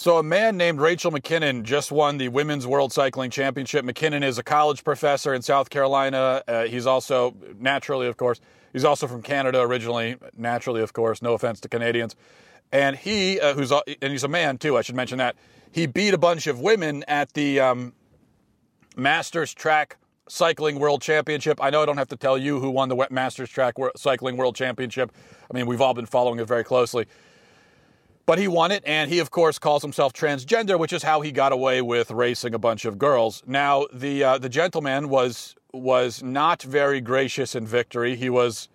So, a man named Rachel McKinnon just won the Women's World Cycling Championship. McKinnon is a college professor in South Carolina. Uh, he's also, naturally, of course, he's also from Canada originally. Naturally, of course, no offense to Canadians. And he, uh, who's, and he's a man too, I should mention that. He beat a bunch of women at the um, Masters Track Cycling World Championship. I know I don't have to tell you who won the Masters Track Cycling World Championship. I mean, we've all been following it very closely. But he won it, and he, of course, calls himself transgender, which is how he got away with racing a bunch of girls. Now, the uh, the gentleman was was not very gracious in victory. He was,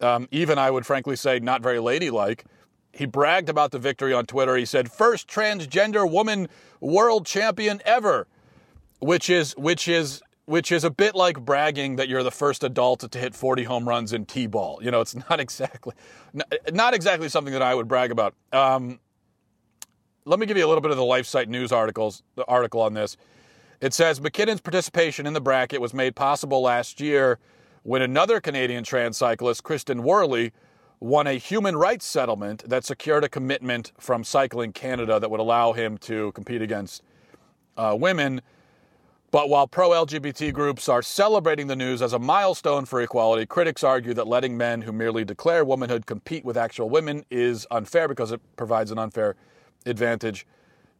um, even I would frankly say, not very ladylike. He bragged about the victory on Twitter. He said, first transgender woman world champion ever," which is which is which is a bit like bragging that you're the first adult to hit 40 home runs in t-ball. You know, it's not exactly not exactly something that I would brag about. Um, let me give you a little bit of the LifeSite news articles, the article on this. It says McKinnon's participation in the bracket was made possible last year when another Canadian trans cyclist, Kristen Worley, won a human rights settlement that secured a commitment from Cycling Canada that would allow him to compete against uh, women but while pro LGBT groups are celebrating the news as a milestone for equality, critics argue that letting men who merely declare womanhood compete with actual women is unfair because it provides an unfair advantage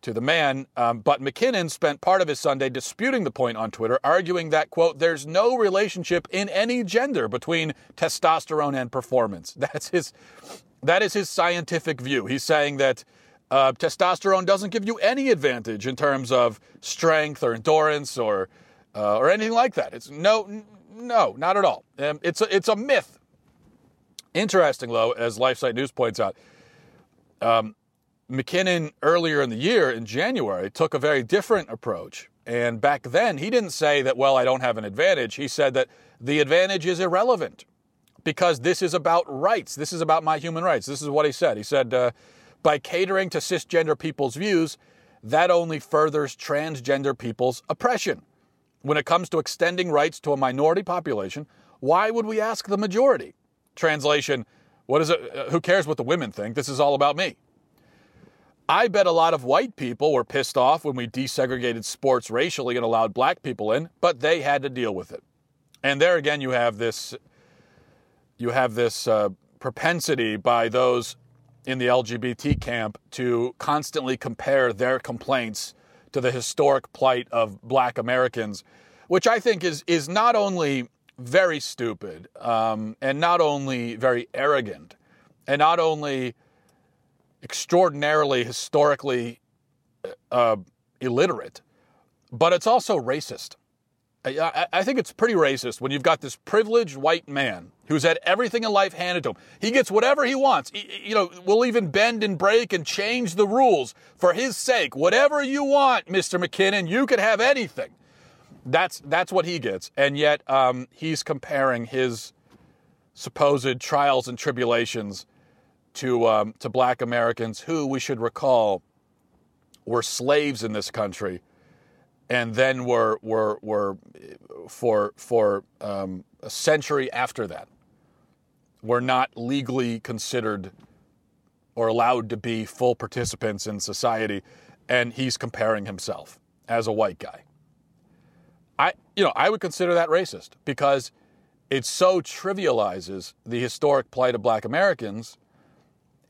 to the man. Um, but McKinnon spent part of his Sunday disputing the point on Twitter, arguing that, quote, there's no relationship in any gender between testosterone and performance. That's his, that is his scientific view. He's saying that uh, testosterone doesn't give you any advantage in terms of strength or endurance or uh, or anything like that. It's no, no, not at all. Um, it's a, it's a myth. Interesting, though, as LifeSite News points out, um, McKinnon earlier in the year in January took a very different approach. And back then, he didn't say that, well, I don't have an advantage. He said that the advantage is irrelevant because this is about rights. This is about my human rights. This is what he said. He said, uh, by catering to cisgender people's views, that only furthers transgender people's oppression. When it comes to extending rights to a minority population, why would we ask the majority? Translation, what is it? Uh, who cares what the women think? This is all about me. I bet a lot of white people were pissed off when we desegregated sports racially and allowed black people in, but they had to deal with it. And there again, you have this, you have this uh, propensity by those in the LGBT camp to constantly compare their complaints to the historic plight of black Americans, which I think is, is not only very stupid um, and not only very arrogant and not only extraordinarily historically uh, illiterate, but it's also racist. I, I, think it's pretty racist when you've got this privileged white man who's had everything in life handed to him. He gets whatever he wants. He, you know, we'll even bend and break and change the rules for his sake. Whatever you want, Mr. McKinnon, you could have anything. That's that's what he gets, and yet um, he's comparing his supposed trials and tribulations to um, to Black Americans who we should recall were slaves in this country and then were were were for for um, a century after that were not legally considered or allowed to be full participants in society, and he's comparing himself as a white guy. I you know I would consider that racist because it so trivializes the historic plight of Black Americans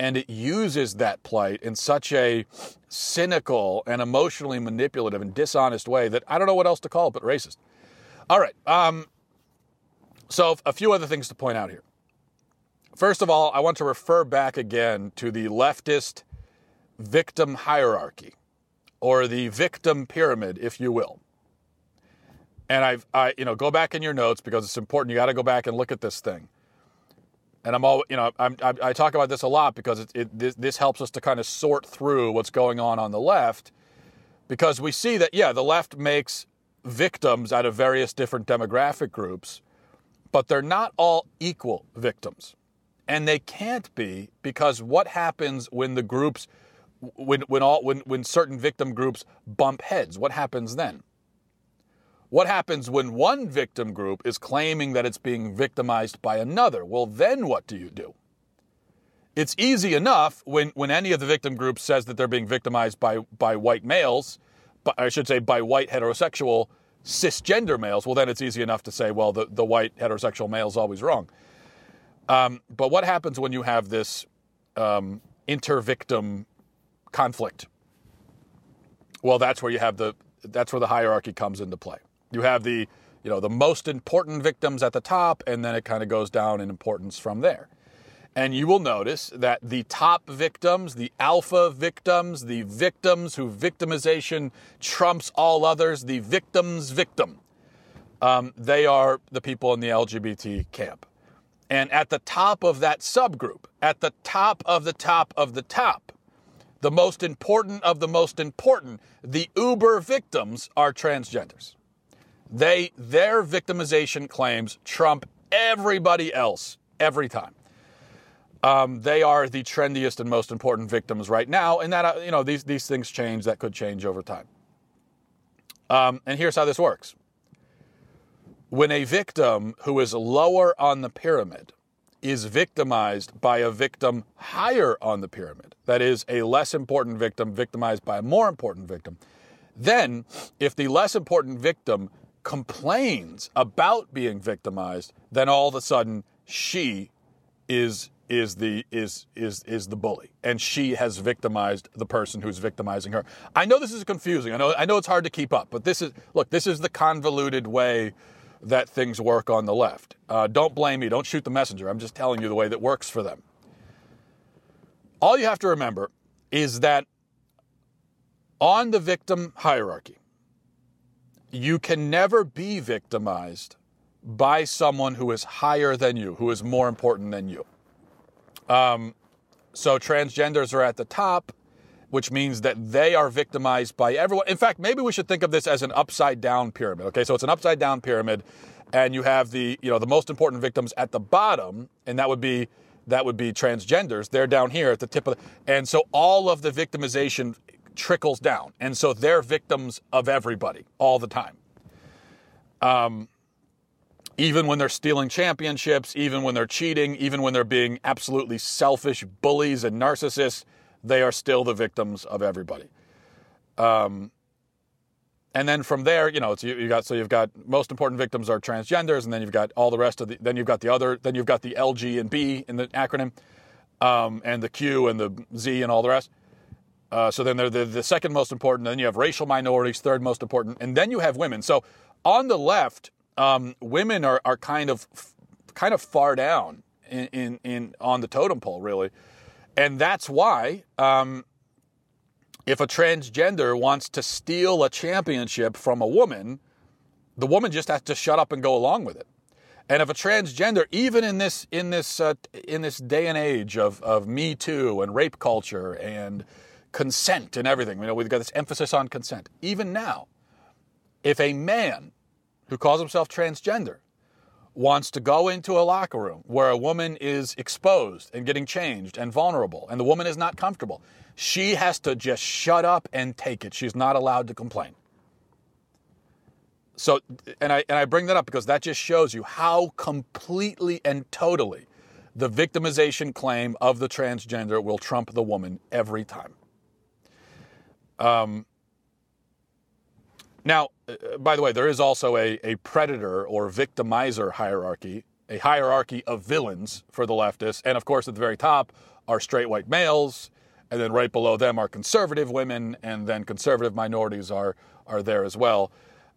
and it uses that plight in such a cynical and emotionally manipulative and dishonest way that I don't know what else to call it but racist. All right. Um, so, a few other things to point out here. First of all, I want to refer back again to the leftist victim hierarchy, or the victim pyramid, if you will. And I've, I, you know, go back in your notes because it's important. You got to go back and look at this thing and I'm all you know I'm, I, I talk about this a lot because it, it, this, this helps us to kind of sort through what's going on on the left because we see that yeah the left makes victims out of various different demographic groups but they're not all equal victims. And they can't be because what happens when the groups when when all when when certain victim groups bump heads? What happens then what happens when one victim group is claiming that it's being victimized by another? Well, then what do you do? it's easy enough when, when any of the victim groups says that they're being victimized by, by white males, but I should say by white heterosexual cisgender males. Well, then it's easy enough to say, well, the, the white heterosexual male is always wrong. Um, but what happens when you have this um, inter-victim conflict? Well, that's where you have the that's where the hierarchy comes into play. You have the you know the most important victims at the top, and then it kind of goes down in importance from there. And you will notice that the top victims, the alpha victims, the victims who victimization trumps all others, the victim's victim, um, they are the people in the LGBT camp. And at the top of that subgroup, at the top of the top of the top, the most important of the most important, the uber victims are transgenders. They their victimization claims trump everybody else every time. Um, they are the trendiest and most important victims right now, and that uh, you know these these things change. That could change over time. Um, and here's how this works: when a victim who is lower on the pyramid is victimized by a victim higher on the pyramid, that is, a less important victim victimized by a more important victim, then if the less important victim complains about being victimized, then all of a sudden she is is the is is is the bully. And she has victimized the person who's victimizing her. I know this is confusing. I know i know it's hard to keep up but this is look this is the convoluted way that things work on the left. Uh, don't blame me. Don't shoot the messenger. I'm just telling you the way that works for them. All you have to remember is that on the victim hierarchy you can never be victimized by someone who is higher than you who is more important than you um, so transgenders are at the top, which means that they are victimized by everyone. In fact, maybe we should think of this as an upside down pyramid. Okay, so it's an upside down pyramid, and you have the you know the most important victims at the bottom, and that would be that would be transgenders. They're down here at the tip of the, and so all of the victimization trickles down, and so they're victims of everybody all the time. Um, even when they're stealing championships, even when they're cheating, even when they're being absolutely selfish bullies and narcissists, they are still the victims of everybody. Um, and then from there, you know, you, you, got so you've got most important victims are transgenders, and then you've got all the rest of the. Then you've got the other. Then you've got the L, G, and B in the acronym, um, and the Q and the Z and all the rest. Uh, so then they're the, the second most important. Then you have racial minorities, third most important, and then you have women. So on the left, um, women are, are kind of kind of far down in, in, in on the totem pole, really, and that's why um, if a transgender wants to steal a championship from a woman, the woman just has to shut up and go along with it. And if a transgender, even in this in this uh, in this day and age of of Me Too and rape culture and consent and everything, you know, we've got this emphasis on consent. Even now, if a man who calls himself transgender wants to go into a locker room where a woman is exposed and getting changed and vulnerable and the woman is not comfortable, she has to just shut up and take it. She's not allowed to complain. So, and I, and I bring that up because that just shows you how completely and totally the victimization claim of the transgender will trump the woman every time. Um, now, uh, by the way, there is also a, a predator or victimizer hierarchy, a hierarchy of villains for the leftists. And of course, at the very top are straight white males. And then right below them are conservative women. And then conservative minorities are, are there as well.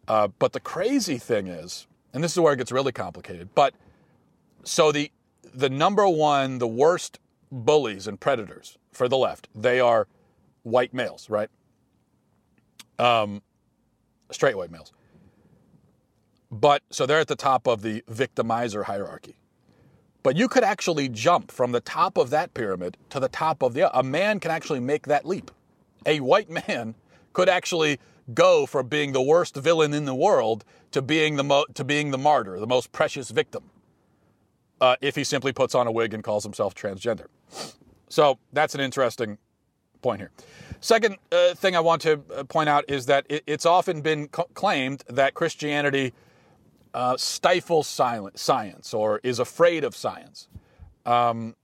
Uh, but the crazy thing is, and this is where it gets really complicated, but so the, the number one, the worst bullies and predators for the left, they are white males, right? Um, straight white males. But so they're at the top of the victimizer hierarchy. But you could actually jump from the top of that pyramid to the top of the a man can actually make that leap. A white man could actually go from being the worst villain in the world to being the mo- to being the martyr, the most precious victim. Uh, if he simply puts on a wig and calls himself transgender. So that's an interesting point here. Second uh, thing I want to uh, point out is that it, it's often been co- claimed that Christianity uh, stifles science or is afraid of science. Um,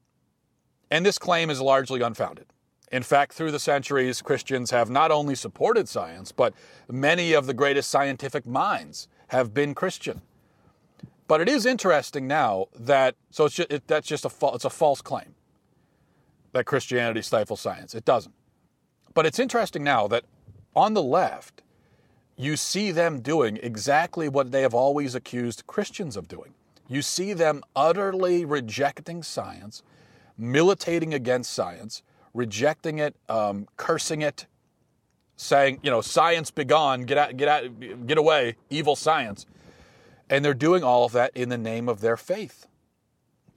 And this claim is largely unfounded. In fact, through the centuries, Christians have not only supported science, but many of the greatest scientific minds have been Christian. But it is interesting now that so it's just, it, that's just a it's a false claim that Christianity stifles science. It doesn't. But it's interesting now that on the left, you see them doing exactly what they have always accused Christians of doing. You see them utterly rejecting science, militating against science, rejecting it, um, cursing it, saying, you know, science begone, get out, get out, get away, evil science. And they're doing all of that in the name of their faith.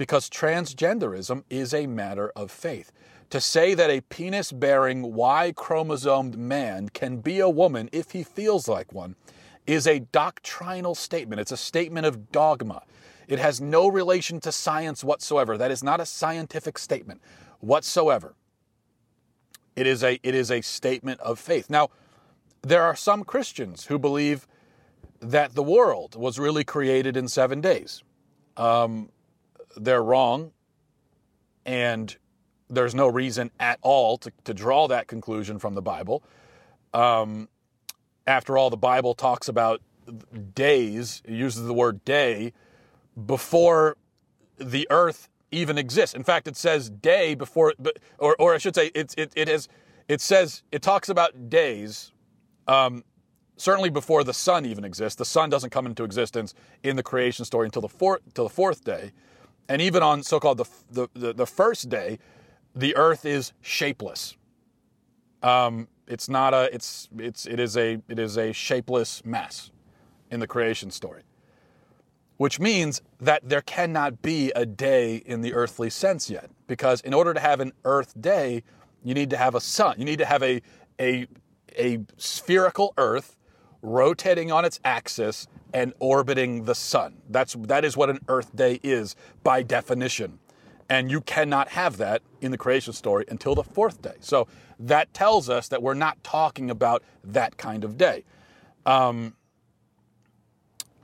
Because transgenderism is a matter of faith. To say that a penis bearing Y chromosomed man can be a woman if he feels like one is a doctrinal statement. It's a statement of dogma. It has no relation to science whatsoever. That is not a scientific statement whatsoever. It is a, it is a statement of faith. Now, there are some Christians who believe that the world was really created in seven days. Um, they're wrong, and there's no reason at all to, to draw that conclusion from the Bible. Um, after all, the Bible talks about days, it uses the word day before the earth even exists. In fact, it says day before, or, or I should say, it, it, it, has, it says, it talks about days um, certainly before the sun even exists. The sun doesn't come into existence in the creation story until the fourth, until the fourth day. And even on so-called the, the, the, the first day, the earth is shapeless. Um, it's not a, it's, it's, it is a, it is a shapeless mess in the creation story which means that there cannot be a day in the earthly sense yet. Because in order to have an earth day, you need to have a sun. You need to have a, a, a spherical earth rotating on its axis and orbiting the sun. That's, that is what an earth day is by definition. And you cannot have that in the creation story until the fourth day. So that tells us that we're not talking about that kind of day. Um,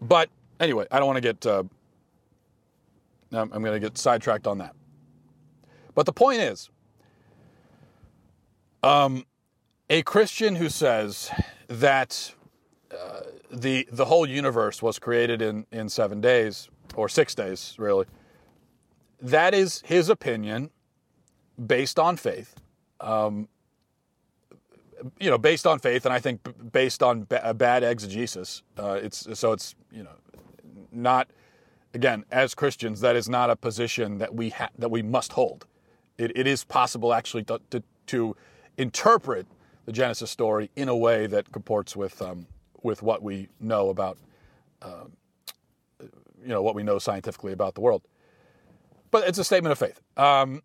but Anyway, I don't want to get. Uh, I'm going to get sidetracked on that. But the point is, um, a Christian who says that the the whole universe was created in in seven days or six days, really. That is his opinion, based on faith. Um, you know, based on faith, and I think based on ba- bad exegesis. Uh, it's so it's you know not again as Christians that is not a position that we ha- that we must hold. It, it is possible actually to, to, to, interpret the Genesis story in a way that comports with um, with what we know about uh, you know what we know scientifically about the world. But it's a statement of faith. Um,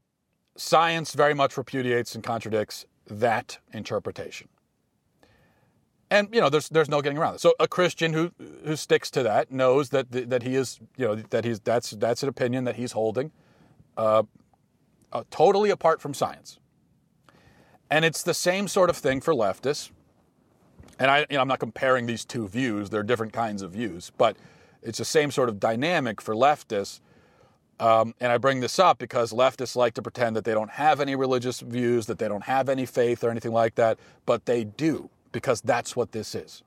science very much repudiates and contradicts that interpretation. And you know, there's there's no getting around it. So a Christian who who sticks to that knows that that he is you know that he's that's that's an opinion that he's holding, uh, uh, totally apart from science. And it's the same sort of thing for leftists. And I you know I'm not comparing these two views; they're different kinds of views, but it's the same sort of dynamic for leftists. Um, and I bring this up because leftists like to pretend that they don't have any religious views, that they don't have any faith or anything like that, but they do because that's what this is.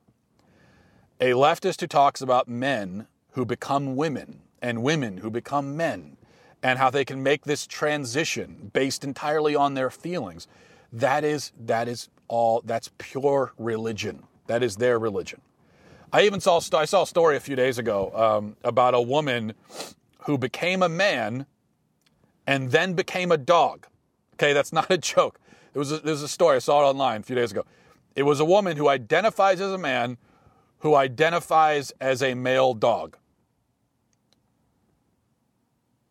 A leftist who talks about men who become women and women who become men and how they can make this transition based entirely on their feelings. That is that is all that's pure religion. That is their religion. I even saw I saw a story a few days ago um, about a woman who became a man and then became a dog. Okay, that's not a joke. It was a, there was a story I saw it online a few days ago. It was a woman who identifies as a man who identifies as a male dog.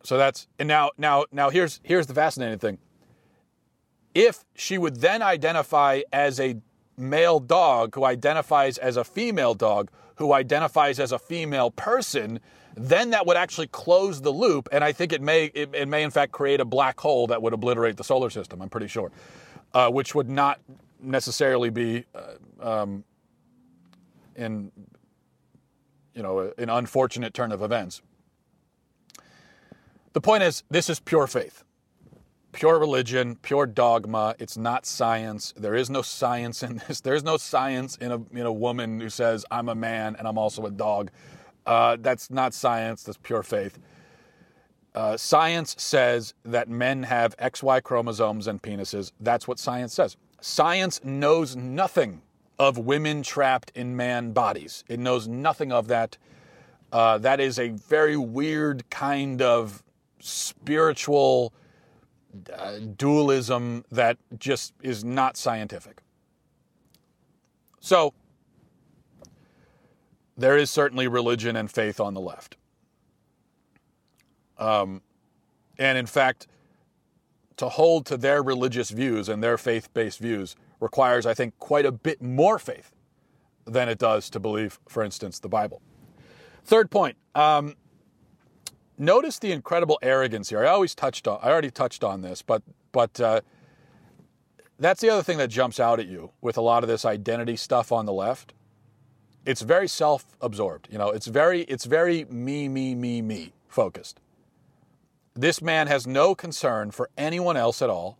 So that's and now now now here's here's the fascinating thing. If she would then identify as a male dog who identifies as a female dog who identifies as a female person, then that would actually close the loop and I think it may it, it may in fact create a black hole that would obliterate the solar system, I'm pretty sure. Uh, which would not necessarily be uh, um, in you know an unfortunate turn of events. The point is, this is pure faith. Pure religion, pure dogma. It's not science. There is no science in this. There's no science in a in a woman who says I'm a man and I'm also a dog. Uh, that's not science. That's pure faith. Uh, science says that men have XY chromosomes and penises. That's what science says. Science knows nothing of women trapped in man bodies. It knows nothing of that. Uh, that is a very weird kind of spiritual uh, dualism that just is not scientific. So, there is certainly religion and faith on the left. Um, and in fact, to hold to their religious views and their faith based views requires, I think, quite a bit more faith than it does to believe, for instance, the Bible. Third point um, notice the incredible arrogance here. I always touched on, I already touched on this, but but uh, that's the other thing that jumps out at you with a lot of this identity stuff on the left. It's very self-absorbed. You know, it's very it's very me me me me focused. This man has no concern for anyone else at all.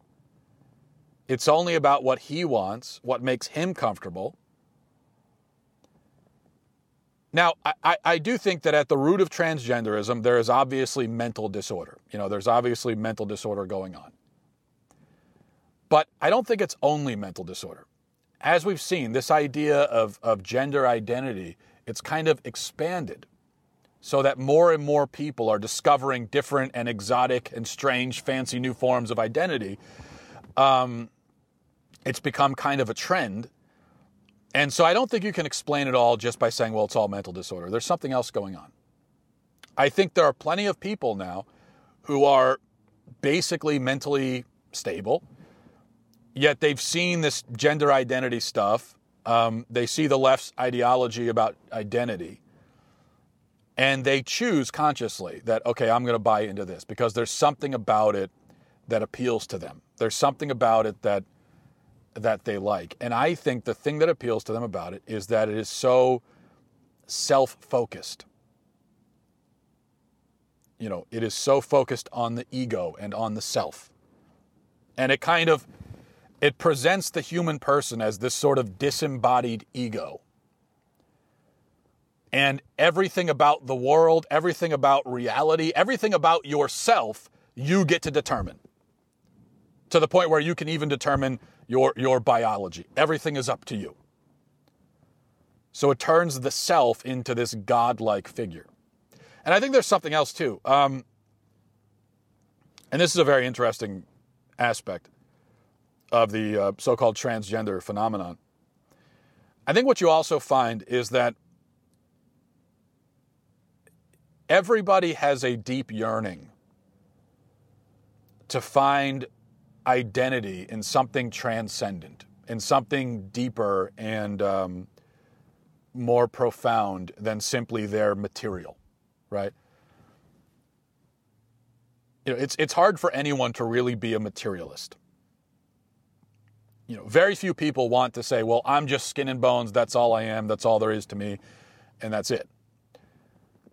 It's only about what he wants, what makes him comfortable. Now, I, I do think that at the root of transgenderism, there is obviously mental disorder. You know, there's obviously mental disorder going on. But I don't think it's only mental disorder. As we've seen, this idea of, of gender identity, it's kind of expanded so that more and more people are discovering different and exotic and strange, fancy new forms of identity. Um, it's become kind of a trend and so I don't think you can explain it all just by saying, well, it's all mental disorder. There's something else going on. I think there are plenty of people now who are basically mentally stable, yet they've seen this gender identity stuff. Um, they see the left's ideology about identity, and they choose consciously that, okay, I'm going to buy into this because there's something about it that appeals to them. There's something about it that that they like. And I think the thing that appeals to them about it is that it is so self focused. You know, it is so focused on the ego and on the self. And it kind of it presents the human person as this sort of disembodied ego. And everything about the world, everything about reality, everything about yourself, you get to determine. To the point where you can even determine your, your biology. Everything is up to you. So it turns the self into this godlike figure. And I think there's something else too. Um, and this is a very interesting aspect of the uh, so called transgender phenomenon. I think what you also find is that everybody has a deep yearning to find identity in something transcendent, in something deeper and um, more profound than simply their material, right? You know, it's it's hard for anyone to really be a materialist. You know, very few people want to say, "Well, I'm just skin and bones. That's all I am. That's all there is to me, and that's it."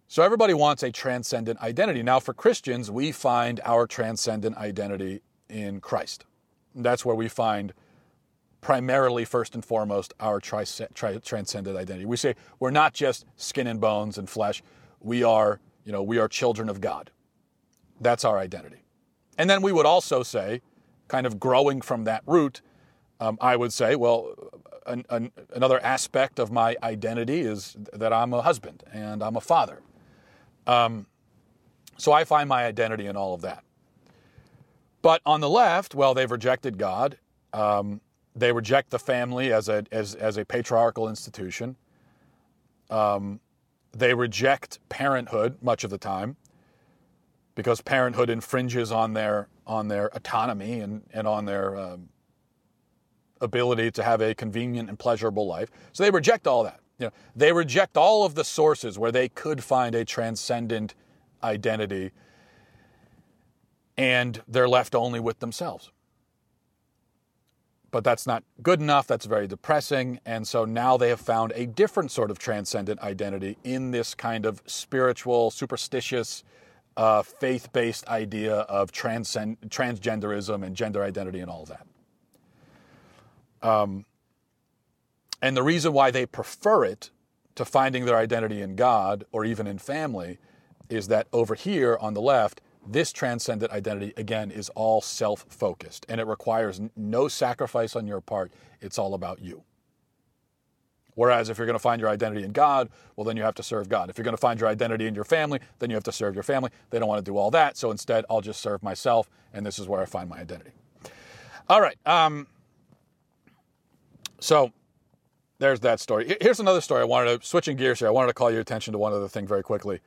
So everybody wants a transcendent identity. Now, for Christians, we find our transcendent identity in Christ. That's where we find primarily, first and foremost, our tri- tri- transcendent identity. We say we're not just skin and bones and flesh. We are, you know, we are children of God. That's our identity. And then we would also say, kind of growing from that root, um, I would say, well, an, an, another aspect of my identity is that I'm a husband and I'm a father. Um, so I find my identity in all of that. But on the left, well, they've rejected God. Um, they reject the family as a, as, as a patriarchal institution. Um, they reject parenthood much of the time because parenthood infringes on their, on their autonomy and, and on their um, ability to have a convenient and pleasurable life. So they reject all that. You know, they reject all of the sources where they could find a transcendent identity and they're left only with themselves. But that's not good enough. That's very depressing. And so now they have found a different sort of transcendent identity in this kind of spiritual, superstitious, uh, faith based idea of transcend- transgenderism and gender identity and all that. Um, and the reason why they prefer it to finding their identity in God or even in family is that over here on the left, this transcendent identity, again, is all self focused and it requires no sacrifice on your part. It's all about you. Whereas if you're going to find your identity in God, well, then you have to serve God. If you're going to find your identity in your family, then you have to serve your family. They don't want to do all that. So instead, I'll just serve myself, and this is where I find my identity. All right. Um, so there's that story. Here's another story. I wanted to, switching gears here, I wanted to call your attention to one other thing very quickly.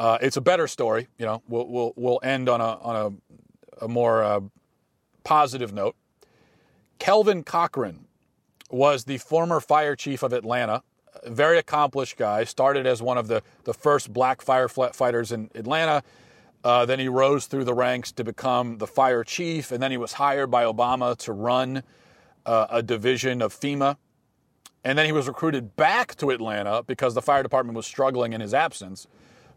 Uh, it's a better story. You know, we'll, we'll, we'll end on a, on a, a more uh, positive note. Kelvin Cochran was the former fire chief of Atlanta, a very accomplished guy, started as one of the, the first black firefighters in Atlanta. Uh, then he rose through the ranks to become the fire chief, and then he was hired by Obama to run uh, a division of FEMA. And then he was recruited back to Atlanta because the fire department was struggling in his absence.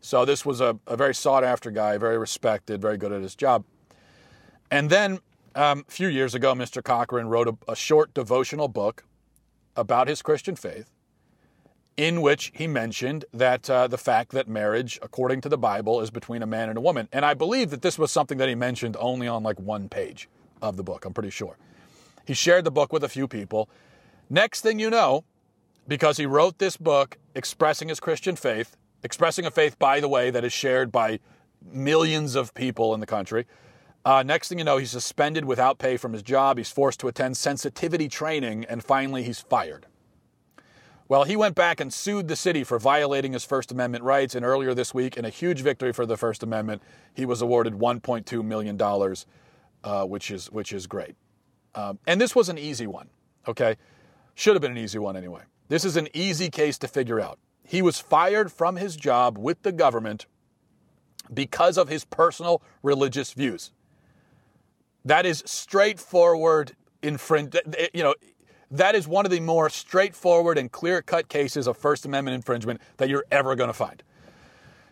So this was a, a very sought after guy, very respected, very good at his job. And then um, a few years ago, Mr. Cochran wrote a, a short devotional book about his Christian faith in which he mentioned that uh, the fact that marriage, according to the Bible, is between a man and a woman. And I believe that this was something that he mentioned only on like one page of the book, I'm pretty sure. He shared the book with a few people. Next thing you know, because he wrote this book expressing his Christian faith, expressing a faith, by the way, that is shared by millions of people in the country. Uh, next thing you know, he's suspended without pay from his job. He's forced to attend sensitivity training, and finally, he's fired. Well, he went back and sued the city for violating his First Amendment rights, and earlier this week, in a huge victory for the First Amendment, he was awarded $1.2 million, uh, which, is, which is great. Um, and this was an easy one, okay? Should have been an easy one anyway. This is an easy case to figure out. He was fired from his job with the government because of his personal religious views. That is straightforward infringement. You know, that is one of the more straightforward and clear-cut cases of First Amendment infringement that you're ever going to find.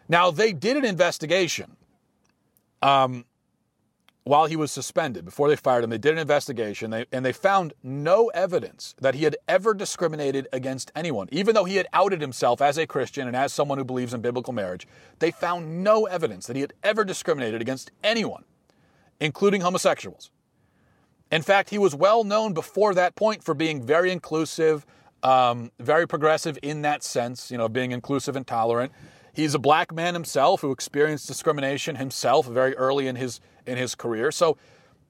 Now they did an investigation. Um, while he was suspended, before they fired him, they did an investigation they, and they found no evidence that he had ever discriminated against anyone. Even though he had outed himself as a Christian and as someone who believes in biblical marriage, they found no evidence that he had ever discriminated against anyone, including homosexuals. In fact, he was well known before that point for being very inclusive, um, very progressive in that sense, you know, being inclusive and tolerant. He's a black man himself who experienced discrimination himself very early in his in his career. So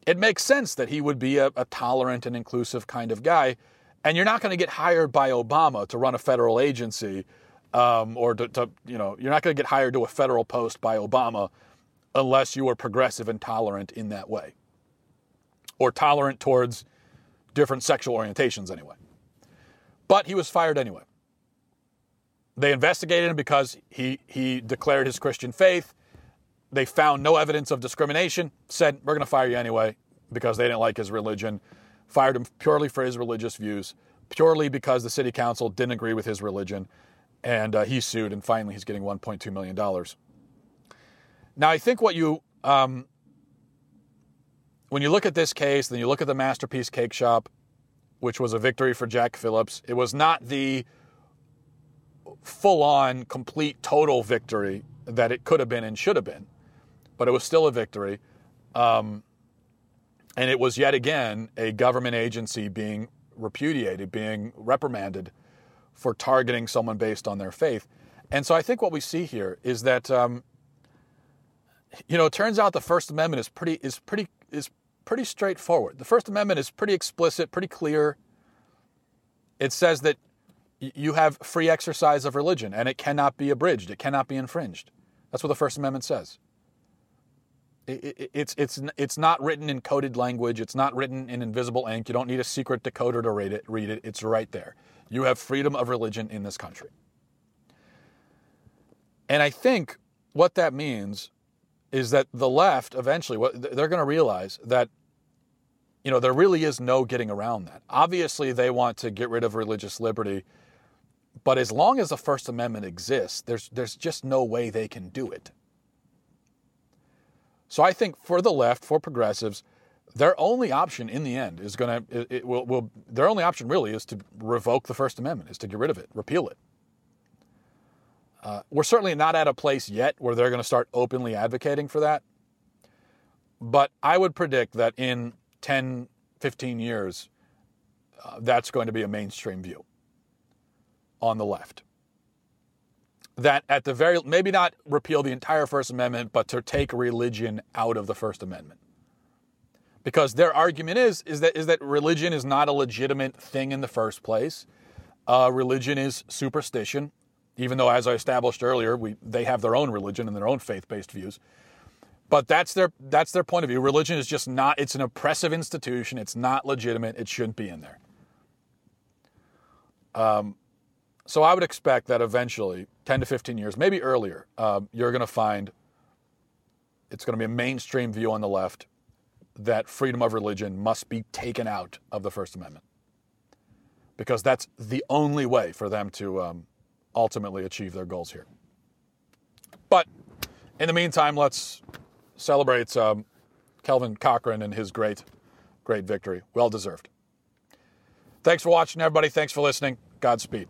it makes sense that he would be a, a tolerant and inclusive kind of guy. And you're not going to get hired by Obama to run a federal agency, um, or to, to, you know, you're not going to get hired to a federal post by Obama unless you are progressive and tolerant in that way, or tolerant towards different sexual orientations anyway. But he was fired anyway. They investigated him because he, he declared his Christian faith. They found no evidence of discrimination, said, We're going to fire you anyway because they didn't like his religion. Fired him purely for his religious views, purely because the city council didn't agree with his religion. And uh, he sued, and finally he's getting $1.2 million. Now, I think what you, um, when you look at this case, then you look at the Masterpiece Cake Shop, which was a victory for Jack Phillips. It was not the full on, complete, total victory that it could have been and should have been, but it was still a victory. Um, and it was yet again a government agency being repudiated, being reprimanded for targeting someone based on their faith. And so I think what we see here is that, um, you know, it turns out the First Amendment is pretty is pretty is pretty straightforward. The First Amendment is pretty explicit, pretty clear. It says that you have free exercise of religion and it cannot be abridged, it cannot be infringed. That's what the First Amendment says. It's, it's, it's not written in coded language, it's not written in invisible ink. You don't need a secret decoder to read it, read it. It's right there. You have freedom of religion in this country. And I think what that means is that the left eventually they're going to realize that you know there really is no getting around that. Obviously they want to get rid of religious liberty but as long as the First Amendment exists, there's, there's just no way they can do it. So I think for the left, for progressives, their only option in the end is going to, it, will, will, their only option really is to revoke the First Amendment, is to get rid of it, repeal it. Uh, we're certainly not at a place yet where they're going to start openly advocating for that. But I would predict that in 10, 15 years, uh, that's going to be a mainstream view on the left. That at the very, maybe not repeal the entire First Amendment, but to take religion out of the First Amendment. Because their argument is, is, that, is that religion is not a legitimate thing in the first place. Uh, religion is superstition, even though, as I established earlier, we, they have their own religion and their own faith based views. But that's their that's their point of view. Religion is just not it's an oppressive institution. It's not legitimate. It shouldn't be in there. Um, so I would expect that eventually, 10 to 15 years, maybe earlier, uh, you're going to find it's going to be a mainstream view on the left that freedom of religion must be taken out of the First Amendment because that's the only way for them to um, ultimately achieve their goals here. But in the meantime, let's celebrate um, Kelvin Cochran and his great, great victory. Well deserved. Thanks for watching, everybody. Thanks for listening. Godspeed.